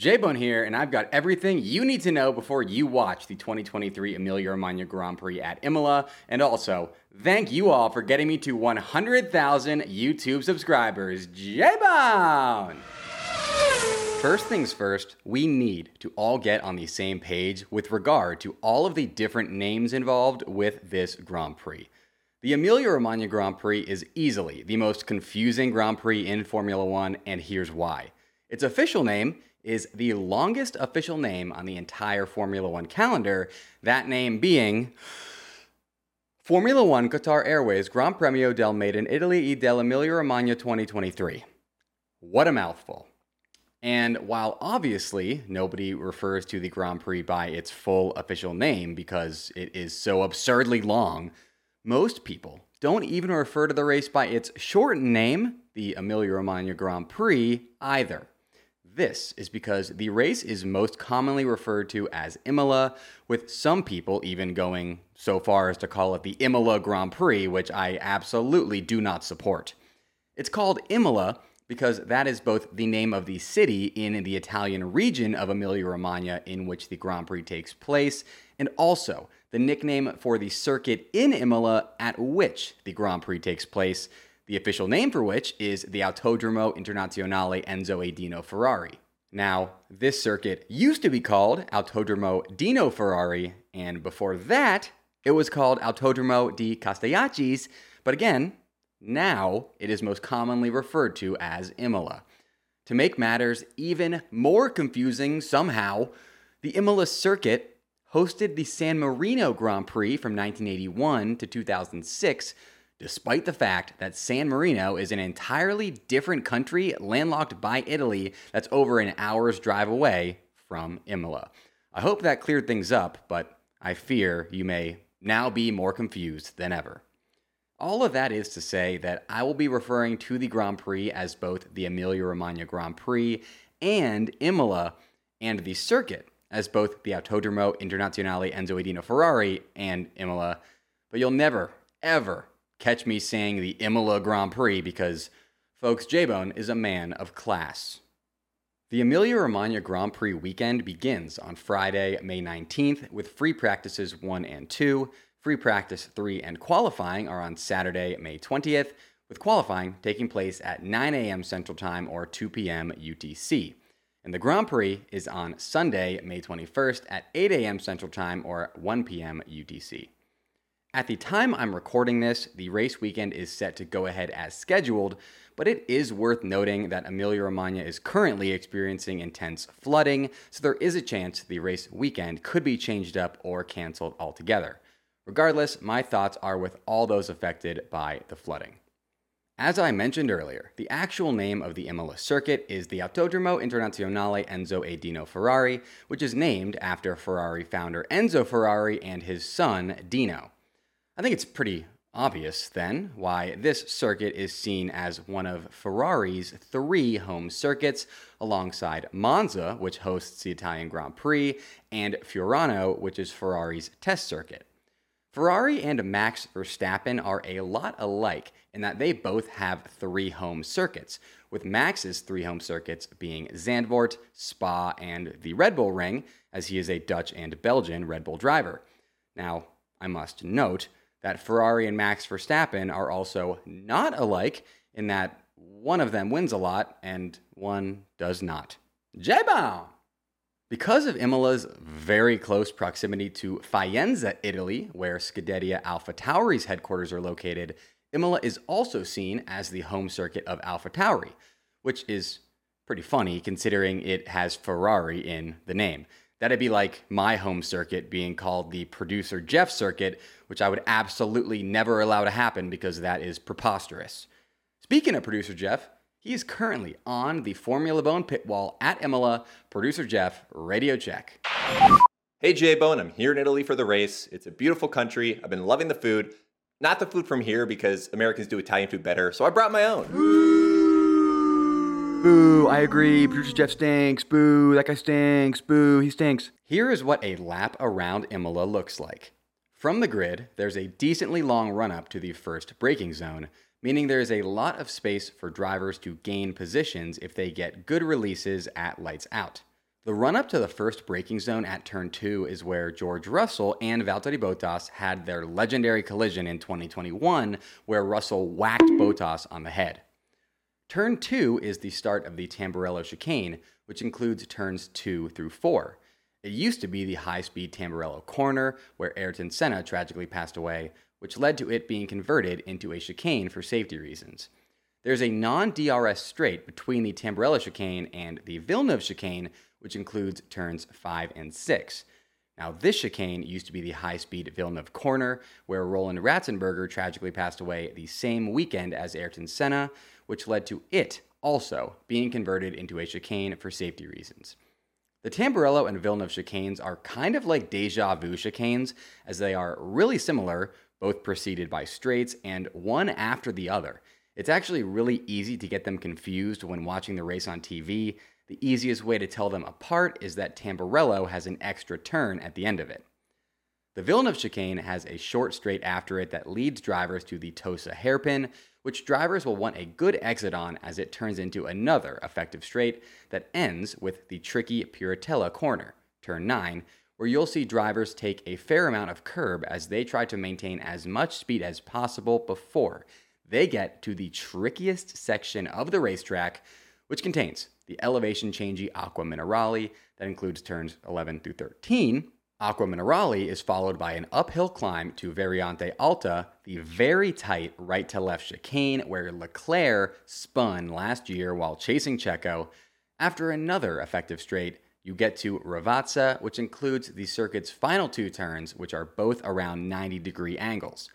J-Bone here, and I've got everything you need to know before you watch the 2023 Emilia-Romagna Grand Prix at Imola. And also, thank you all for getting me to 100,000 YouTube subscribers. J-Bone! First things first, we need to all get on the same page with regard to all of the different names involved with this Grand Prix. The Emilia Romagna Grand Prix is easily the most confusing Grand Prix in Formula One, and here's why. Its official name is the longest official name on the entire Formula One calendar, that name being Formula One Qatar Airways Gran Premio del Made in Italy e dell'Emilia Romagna 2023. What a mouthful. And while obviously nobody refers to the Grand Prix by its full official name because it is so absurdly long, most people don't even refer to the race by its shortened name, the Emilia Romagna Grand Prix, either. This is because the race is most commonly referred to as Imola, with some people even going so far as to call it the Imola Grand Prix, which I absolutely do not support. It's called Imola because that is both the name of the city in the Italian region of Emilia Romagna in which the Grand Prix takes place, and also the nickname for the circuit in Imola at which the Grand Prix takes place the official name for which is the Autodromo Internazionale Enzo e Dino Ferrari. Now, this circuit used to be called Autodromo Dino Ferrari, and before that, it was called Autodromo di Castellaccio, but again, now it is most commonly referred to as Imola. To make matters even more confusing somehow, the Imola circuit hosted the San Marino Grand Prix from 1981 to 2006 despite the fact that San Marino is an entirely different country landlocked by Italy that's over an hour's drive away from Imola. I hope that cleared things up, but I fear you may now be more confused than ever. All of that is to say that I will be referring to the Grand Prix as both the Emilia Romagna Grand Prix and Imola, and the circuit as both the Autodromo Internazionale Enzo Edino Ferrari and Imola, but you'll never, ever catch me saying the Imola Grand Prix because, folks, J-Bone is a man of class. The Emilia Romagna Grand Prix weekend begins on Friday, May 19th, with free practices 1 and 2. Free practice 3 and qualifying are on Saturday, May 20th, with qualifying taking place at 9 a.m. Central Time or 2 p.m. UTC. And the Grand Prix is on Sunday, May 21st at 8 a.m. Central Time or 1 p.m. UTC. At the time I'm recording this, the race weekend is set to go ahead as scheduled, but it is worth noting that Emilia Romagna is currently experiencing intense flooding, so there is a chance the race weekend could be changed up or canceled altogether. Regardless, my thoughts are with all those affected by the flooding. As I mentioned earlier, the actual name of the Imola circuit is the Autodromo Internazionale Enzo e Dino Ferrari, which is named after Ferrari founder Enzo Ferrari and his son Dino. I think it's pretty obvious then why this circuit is seen as one of Ferrari's three home circuits, alongside Monza, which hosts the Italian Grand Prix, and Fiorano, which is Ferrari's test circuit. Ferrari and Max Verstappen are a lot alike in that they both have three home circuits, with Max's three home circuits being Zandvoort, Spa, and the Red Bull Ring, as he is a Dutch and Belgian Red Bull driver. Now, I must note, that Ferrari and Max Verstappen are also not alike in that one of them wins a lot and one does not. J-Bone! Because of Imola's very close proximity to Faenza, Italy, where Scuderia Alpha Tauri's headquarters are located, Imola is also seen as the home circuit of Alpha Tauri, which is pretty funny considering it has Ferrari in the name. That'd be like my home circuit being called the producer Jeff circuit, which I would absolutely never allow to happen because that is preposterous. Speaking of producer Jeff, he is currently on the Formula Bone pit wall at Imola. Producer Jeff, radio check. Hey J Bone, I'm here in Italy for the race. It's a beautiful country. I've been loving the food. Not the food from here because Americans do Italian food better, so I brought my own. Boo, I agree. Producer Jeff stinks. Boo, that guy stinks. Boo, he stinks. Here is what a lap around Imola looks like. From the grid, there's a decently long run up to the first braking zone, meaning there is a lot of space for drivers to gain positions if they get good releases at lights out. The run up to the first braking zone at turn two is where George Russell and Valtteri Bottas had their legendary collision in 2021, where Russell whacked Bottas on the head. Turn two is the start of the Tamburello chicane, which includes turns two through four. It used to be the high speed Tamburello corner, where Ayrton Senna tragically passed away, which led to it being converted into a chicane for safety reasons. There's a non DRS straight between the Tamburello chicane and the Villeneuve chicane, which includes turns 5 and 6. Now, this chicane used to be the high speed Villeneuve corner, where Roland Ratzenberger tragically passed away the same weekend as Ayrton Senna, which led to it also being converted into a chicane for safety reasons. The Tamburello and Villeneuve chicanes are kind of like deja vu chicanes, as they are really similar, both preceded by straights and one after the other. It's actually really easy to get them confused when watching the race on TV, the easiest way to tell them apart is that Tamburello has an extra turn at the end of it. The Villeneuve chicane has a short straight after it that leads drivers to the Tosa hairpin, which drivers will want a good exit on as it turns into another effective straight that ends with the tricky Piratella corner, turn 9, where you'll see drivers take a fair amount of curb as they try to maintain as much speed as possible before they get to the trickiest section of the racetrack, which contains the elevation changey Acqua Minerale that includes turns 11 through 13. Acqua Minerale is followed by an uphill climb to Variante Alta, the very tight right to left chicane where Leclerc spun last year while chasing Checo. After another effective straight, you get to Rivazza, which includes the circuit's final two turns, which are both around 90 degree angles.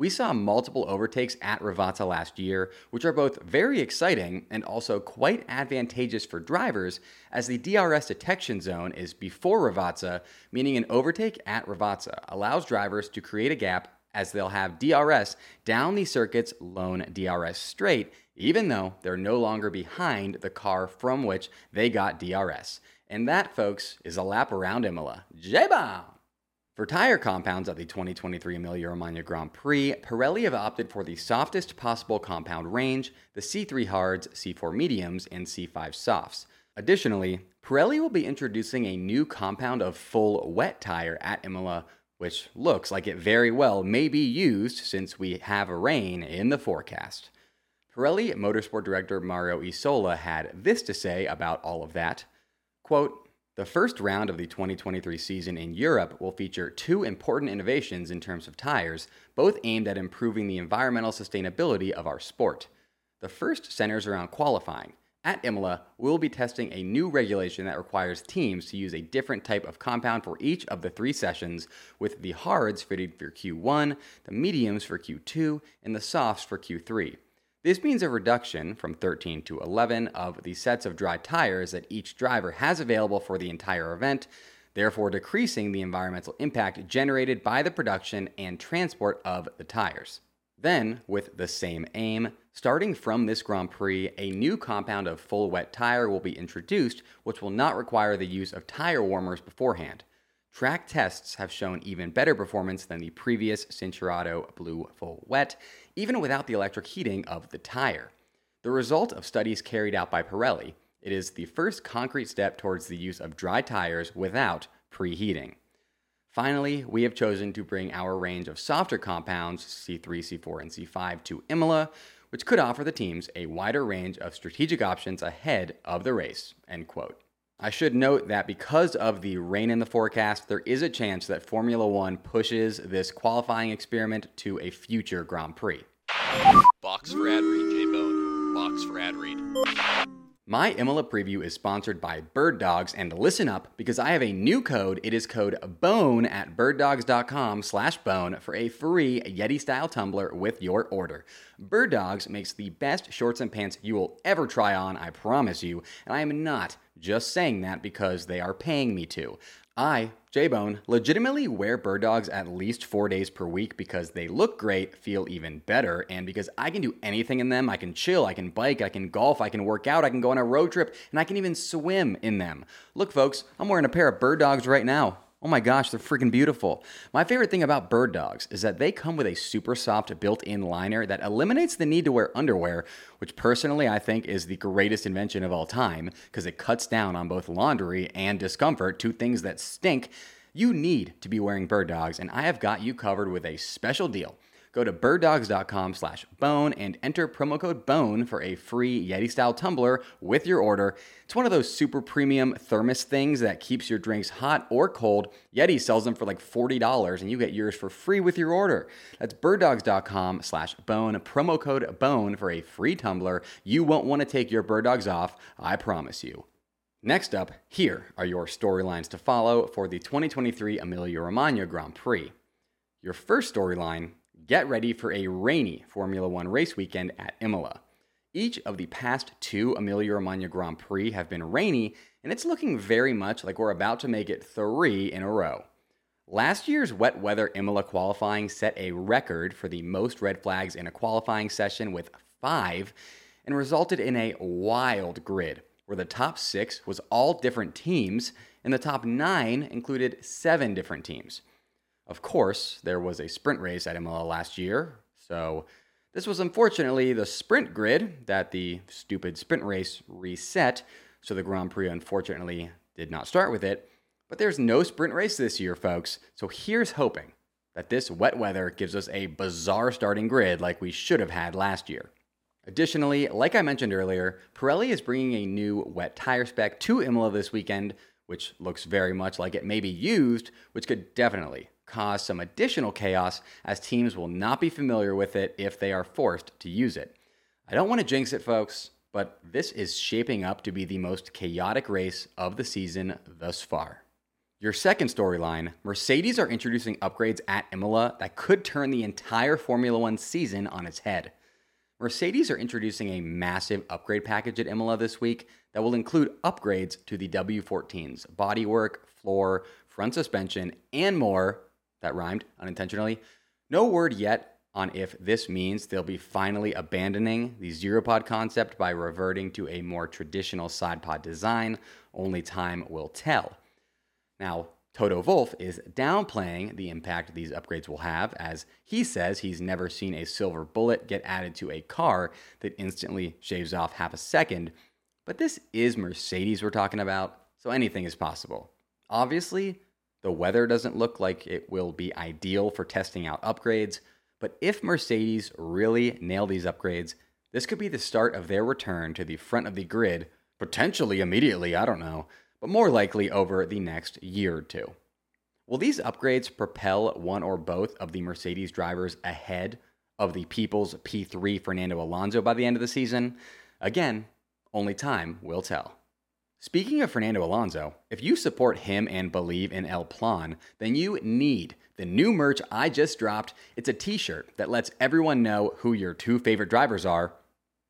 We saw multiple overtakes at Rivazza last year, which are both very exciting and also quite advantageous for drivers, as the DRS detection zone is before Rivazza, meaning an overtake at Rivazza allows drivers to create a gap as they'll have DRS down the circuit's lone DRS straight, even though they're no longer behind the car from which they got DRS. And that, folks, is a lap around Imola. J-Bomb! For tire compounds at the 2023 Emilia Romagna Grand Prix, Pirelli have opted for the softest possible compound range, the C3 hards, C4 mediums, and C5 softs. Additionally, Pirelli will be introducing a new compound of full wet tire at Imola, which looks like it very well may be used since we have rain in the forecast. Pirelli Motorsport Director Mario Isola had this to say about all of that. Quote, the first round of the 2023 season in Europe will feature two important innovations in terms of tires, both aimed at improving the environmental sustainability of our sport. The first centers around qualifying. At Imola, we'll be testing a new regulation that requires teams to use a different type of compound for each of the three sessions, with the hards fitted for Q1, the mediums for Q2, and the softs for Q3. This means a reduction from 13 to 11 of the sets of dry tires that each driver has available for the entire event, therefore decreasing the environmental impact generated by the production and transport of the tires. Then, with the same aim, starting from this Grand Prix, a new compound of full wet tire will be introduced, which will not require the use of tire warmers beforehand. Track tests have shown even better performance than the previous Cinturato Blue Full Wet, even without the electric heating of the tire. The result of studies carried out by Pirelli, it is the first concrete step towards the use of dry tires without preheating. Finally, we have chosen to bring our range of softer compounds, C3, C4, and C5, to Imola, which could offer the teams a wider range of strategic options ahead of the race. End quote. I should note that because of the rain in the forecast, there is a chance that Formula One pushes this qualifying experiment to a future Grand Prix. Box for ad read, J Bone. Box for ad read. My Imola preview is sponsored by Bird Dogs, and listen up because I have a new code. It is code BONE at birddogs.com slash bone for a free Yeti-style tumbler with your order. Bird Dogs makes the best shorts and pants you will ever try on, I promise you, and I am not just saying that because they are paying me to. I, J-Bone, legitimately wear bird dogs at least four days per week because they look great, feel even better, and because I can do anything in them. I can chill, I can bike, I can golf, I can work out, I can go on a road trip, and I can even swim in them. Look, folks, I'm wearing a pair of bird dogs right now. Oh my gosh, they're freaking beautiful. My favorite thing about bird dogs is that they come with a super soft built in liner that eliminates the need to wear underwear, which personally I think is the greatest invention of all time because it cuts down on both laundry and discomfort, two things that stink. You need to be wearing bird dogs, and I have got you covered with a special deal. Go to birddogs.com slash bone and enter promo code BONE for a free Yeti style tumbler with your order. It's one of those super premium thermos things that keeps your drinks hot or cold. Yeti sells them for like $40 and you get yours for free with your order. That's birddogs.com slash bone, promo code BONE for a free tumbler. You won't want to take your bird dogs off, I promise you. Next up, here are your storylines to follow for the 2023 Emilia Romagna Grand Prix. Your first storyline get ready for a rainy Formula One race weekend at Imola. Each of the past two Emilia Romagna Grand Prix have been rainy, and it's looking very much like we're about to make it three in a row. Last year's wet weather Imola qualifying set a record for the most red flags in a qualifying session with five, and resulted in a wild grid where the top six was all different teams, and the top nine included seven different teams. Of course, there was a sprint race at Imola last year, so this was unfortunately the sprint grid that the stupid sprint race reset, so the Grand Prix unfortunately did not start with it. But there's no sprint race this year, folks, so here's hoping that this wet weather gives us a bizarre starting grid like we should have had last year. Additionally, like I mentioned earlier, Pirelli is bringing a new wet tire spec to Imola this weekend, which looks very much like it may be used, which could definitely cause some additional chaos as teams will not be familiar with it if they are forced to use it. I don't want to jinx it, folks, but this is shaping up to be the most chaotic race of the season thus far. Your second storyline Mercedes are introducing upgrades at Imola that could turn the entire Formula One season on its head. Mercedes are introducing a massive upgrade package at Imola this week that will include upgrades to the W14's bodywork, floor, front suspension, and more that rhymed unintentionally. No word yet on if this means they'll be finally abandoning the zero pod concept by reverting to a more traditional side pod design. Only time will tell. Now, Toto Wolff is downplaying the impact these upgrades will have, as he says he's never seen a silver bullet get added to a car that instantly shaves off half a second. But this is Mercedes we're talking about, so anything is possible. Obviously, the weather doesn't look like it will be ideal for testing out upgrades, but if Mercedes really nail these upgrades, this could be the start of their return to the front of the grid, potentially immediately, I don't know, but more likely over the next year or two. Will these upgrades propel one or both of the Mercedes drivers ahead of the People's P3 Fernando Alonso by the end of the season? Again, only time will tell. Speaking of Fernando Alonso, if you support him and believe in El Plan, then you need the new merch I just dropped. It's a t shirt that lets everyone know who your two favorite drivers are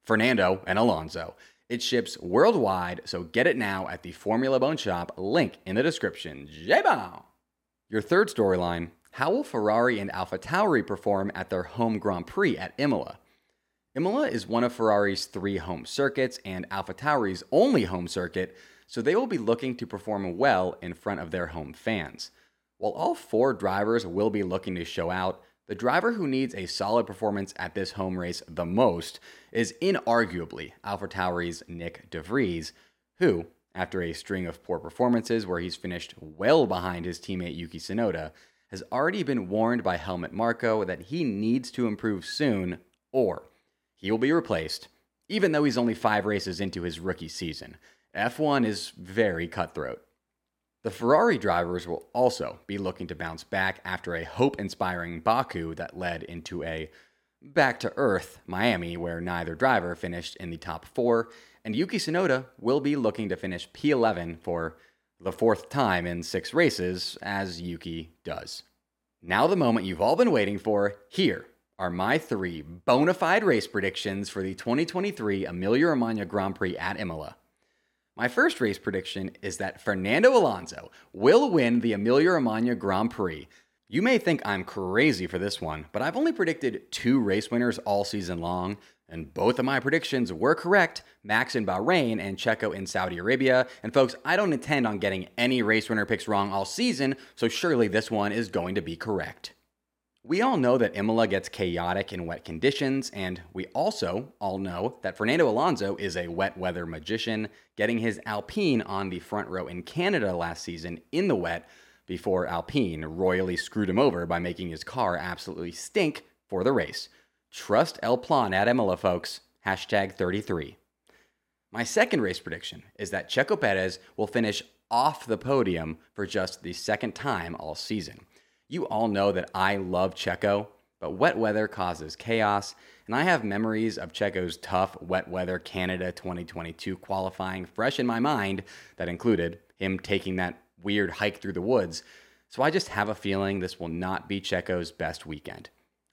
Fernando and Alonso. It ships worldwide, so get it now at the Formula Bone Shop, link in the description. J-Bow! Your third storyline How will Ferrari and AlphaTauri perform at their home Grand Prix at Imola? Imola is one of Ferrari's three home circuits and AlphaTauri's only home circuit, so they will be looking to perform well in front of their home fans. While all four drivers will be looking to show out, the driver who needs a solid performance at this home race the most is inarguably AlphaTauri's Nick de Vries, who, after a string of poor performances where he's finished well behind his teammate Yuki Tsunoda, has already been warned by Helmut Marko that he needs to improve soon or he will be replaced, even though he's only five races into his rookie season. F1 is very cutthroat. The Ferrari drivers will also be looking to bounce back after a hope inspiring Baku that led into a back to earth Miami, where neither driver finished in the top four, and Yuki Tsunoda will be looking to finish P11 for the fourth time in six races, as Yuki does. Now, the moment you've all been waiting for, here are my three bona fide race predictions for the 2023 Emilia Romagna Grand Prix at Imola. My first race prediction is that Fernando Alonso will win the Emilia Romagna Grand Prix. You may think I'm crazy for this one, but I've only predicted two race winners all season long, And both of my predictions were correct Max in Bahrain and Checo in Saudi Arabia. And folks, I don't intend on getting any race winner picks wrong all season, so surely this one is going to be correct. We all know that Imola gets chaotic in wet conditions, and we also all know that Fernando Alonso is a wet weather magician, getting his Alpine on the front row in Canada last season in the wet before Alpine royally screwed him over by making his car absolutely stink for the race. Trust El Plan at Imola, folks. Hashtag 33. My second race prediction is that Checo Perez will finish off the podium for just the second time all season. You all know that I love Checo, but wet weather causes chaos, and I have memories of Checo's tough wet weather Canada 2022 qualifying fresh in my mind that included him taking that weird hike through the woods. So I just have a feeling this will not be Checo's best weekend.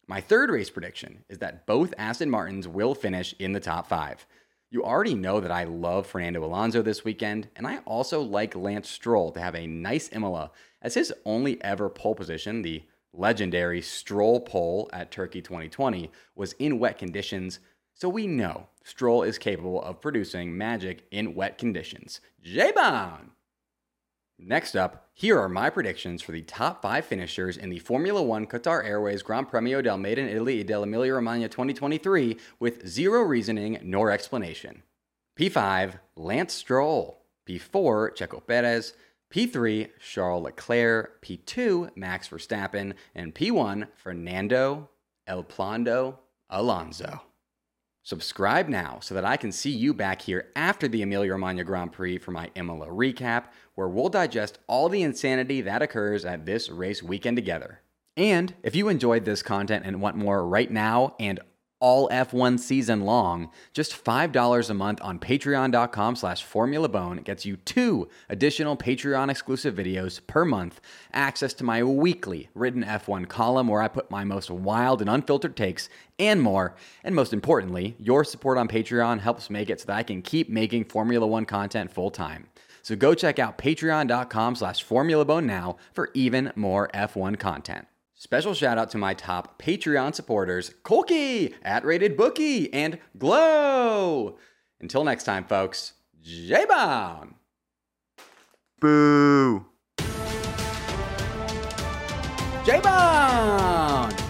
My third race prediction is that both Aston Martins will finish in the top five. You already know that I love Fernando Alonso this weekend, and I also like Lance Stroll to have a nice Imola as his only ever pole position, the legendary Stroll pole at Turkey 2020, was in wet conditions, so we know Stroll is capable of producing magic in wet conditions. J-Bone! Next up, here are my predictions for the top five finishers in the Formula One Qatar Airways Gran Premio del Made in Italy dell'Emilia Romagna 2023 with zero reasoning nor explanation. P5, Lance Stroll. P4, Checo Perez. P3, Charles Leclerc. P2, Max Verstappen. And P1, Fernando El Plando Alonso. Subscribe now so that I can see you back here after the Emilia Romagna Grand Prix for my Imola recap, where we'll digest all the insanity that occurs at this race weekend together. And if you enjoyed this content and want more right now and all F1 season long, just $5 a month on patreon.com slash formulabone gets you two additional Patreon exclusive videos per month, access to my weekly written F1 column where I put my most wild and unfiltered takes, and more. And most importantly, your support on Patreon helps make it so that I can keep making Formula One content full time. So go check out patreon.com slash formulabone now for even more F1 content. Special shout out to my top Patreon supporters, Colky, at Rated Bookie, and Glow. Until next time, folks, J-Bone. Boo. J-Bone!